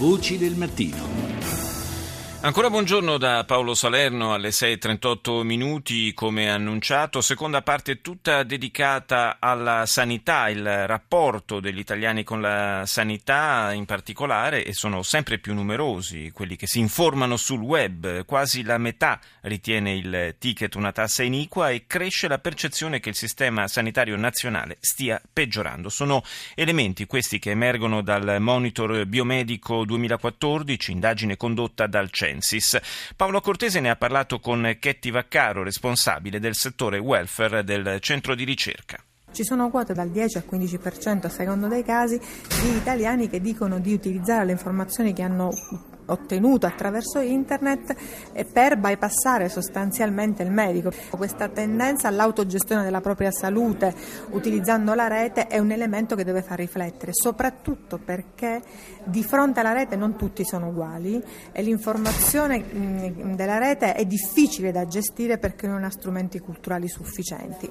Voci del mattino. Ancora buongiorno da Paolo Salerno alle 6.38 minuti, come annunciato, seconda parte tutta dedicata alla sanità, il rapporto degli italiani con la sanità in particolare e sono sempre più numerosi quelli che si informano sul web, quasi la metà ritiene il ticket una tassa iniqua e cresce la percezione che il sistema sanitario nazionale stia peggiorando. Sono elementi questi che emergono dal monitor biomedico 2014, indagine condotta dal CEN. Censis. Paolo Cortese ne ha parlato con Chetti Vaccaro, responsabile del settore welfare del centro di ricerca. Ci sono quote dal 10 al 15% a secondo dei casi di italiani che dicono di utilizzare le informazioni che hanno ottenuto attraverso internet per bypassare sostanzialmente il medico. Questa tendenza all'autogestione della propria salute utilizzando la rete è un elemento che deve far riflettere, soprattutto perché di fronte alla rete non tutti sono uguali e l'informazione della rete è difficile da gestire perché non ha strumenti culturali sufficienti.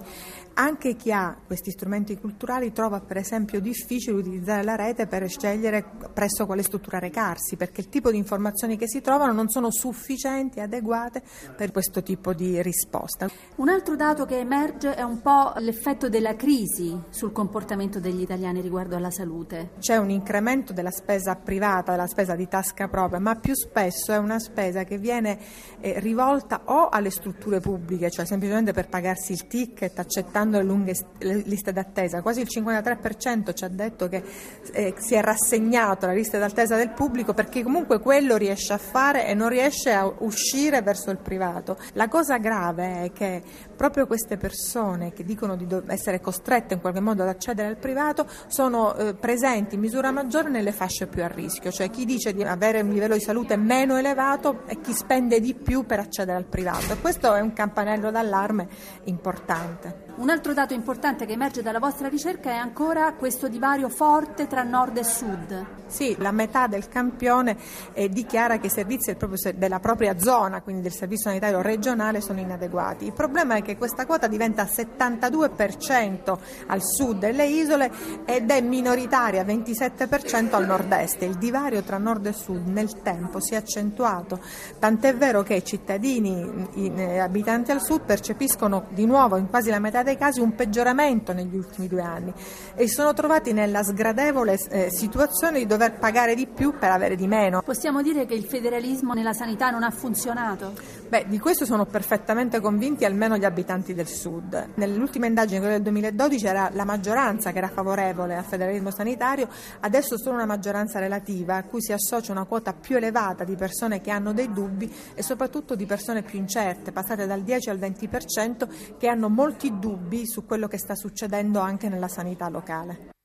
Anche chi ha questi strumenti culturali trova per esempio difficile utilizzare la rete per scegliere presso quale struttura recarsi, perché il tipo di informazioni che si trovano non sono sufficienti, adeguate per questo tipo di risposta. Un altro dato che emerge è un po' l'effetto della crisi sul comportamento degli italiani riguardo alla salute. C'è un incremento della spesa privata, della spesa di tasca propria, ma più spesso è una spesa che viene eh, rivolta o alle strutture pubbliche, cioè semplicemente per pagarsi il ticket accettando le lunghe liste d'attesa. Quasi il 53% ci ha detto che eh, si è rassegnato alla lista d'attesa del pubblico perché comunque quello riesce a fare e non riesce a uscire verso il privato. La cosa grave è che proprio queste persone che dicono di essere costrette in qualche modo ad accedere al privato sono eh, presenti in misura maggiore nelle fasce più a rischio, cioè chi dice di avere un livello di salute meno elevato e chi spende di più per accedere al privato. E questo è un campanello d'allarme importante. Un altro dato importante che emerge dalla vostra ricerca è ancora questo divario forte tra nord e sud. Sì, la metà del campione eh, dichiara che i servizi proprio, della propria zona, quindi del servizio sanitario regionale, sono inadeguati. Il problema è che questa quota diventa 72% al sud delle isole ed è minoritaria 27% al nord-est. Il divario tra nord e sud nel tempo si è accentuato, tant'è vero che i cittadini eh, abitanti al sud percepiscono di nuovo in quasi la metà dei casi un peggioramento negli ultimi due anni e sono trovati nella sgradevole eh, situazione di dover pagare di più per avere di meno. Possiamo dire che il federalismo nella sanità non ha funzionato? Beh, di questo sono perfettamente convinti almeno gli abitanti del Sud. Nell'ultima indagine, quella del 2012, era la maggioranza che era favorevole al federalismo sanitario, adesso solo una maggioranza relativa a cui si associa una quota più elevata di persone che hanno dei dubbi e soprattutto di persone più incerte, passate dal 10 al 20%, che hanno molti dubbi su quello che sta succedendo anche nella sanità locale.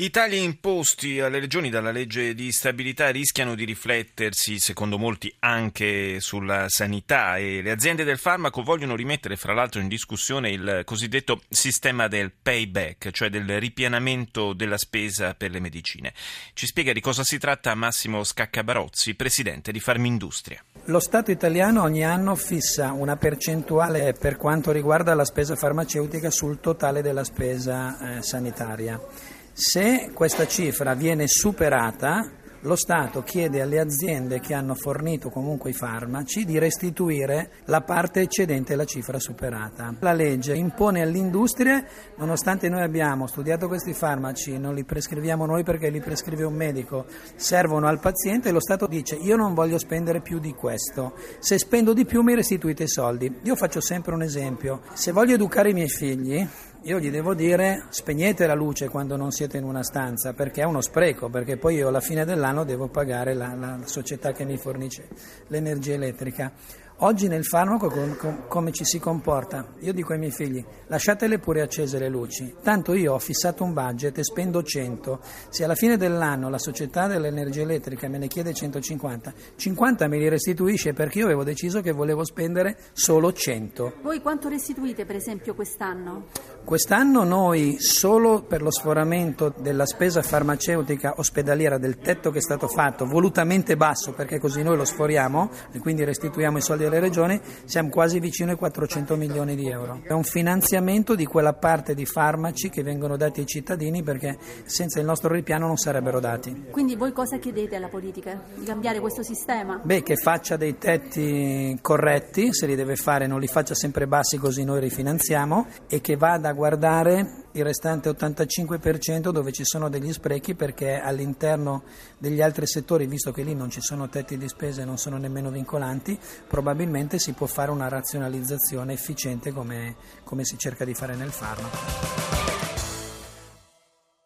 I tagli imposti alle regioni dalla legge di stabilità rischiano di riflettersi, secondo molti, anche sulla sanità e le aziende del farmaco vogliono rimettere, fra l'altro, in discussione il cosiddetto sistema del payback, cioè del ripianamento della spesa per le medicine. Ci spiega di cosa si tratta Massimo Scaccabarozzi, presidente di Farmindustria. Lo Stato italiano ogni anno fissa una percentuale per quanto riguarda la spesa farmaceutica sul totale della spesa eh, sanitaria. Se questa cifra viene superata, lo Stato chiede alle aziende che hanno fornito comunque i farmaci di restituire la parte eccedente alla cifra superata. La legge impone all'industria, nonostante noi abbiamo studiato questi farmaci, non li prescriviamo noi perché li prescrive un medico, servono al paziente, lo Stato dice io non voglio spendere più di questo, se spendo di più mi restituite i soldi. Io faccio sempre un esempio, se voglio educare i miei figli, io gli devo dire spegnete la luce quando non siete in una stanza perché è uno spreco, perché poi io alla fine dell'anno devo pagare la, la società che mi fornisce l'energia elettrica. Oggi nel farmaco com, com, come ci si comporta? Io dico ai miei figli lasciatele pure accese le luci, tanto io ho fissato un budget e spendo 100, se alla fine dell'anno la società dell'energia elettrica me ne chiede 150, 50 me li restituisce perché io avevo deciso che volevo spendere solo 100. Voi quanto restituite per esempio quest'anno? Quest'anno noi solo per lo sforamento della spesa farmaceutica ospedaliera del tetto che è stato fatto volutamente basso perché così noi lo sforiamo e quindi restituiamo i soldi delle regioni siamo quasi vicino ai 400 milioni di euro. È un finanziamento di quella parte di farmaci che vengono dati ai cittadini perché senza il nostro ripiano non sarebbero dati. Quindi voi cosa chiedete alla politica? Di cambiare questo sistema? Beh, che faccia dei tetti corretti, se li deve fare non li faccia sempre bassi così noi rifinanziamo e che vada a guardare il restante 85% dove ci sono degli sprechi perché all'interno degli altri settori, visto che lì non ci sono tetti di spesa e non sono nemmeno vincolanti, probabilmente si può fare una razionalizzazione efficiente come, come si cerca di fare nel farmaco.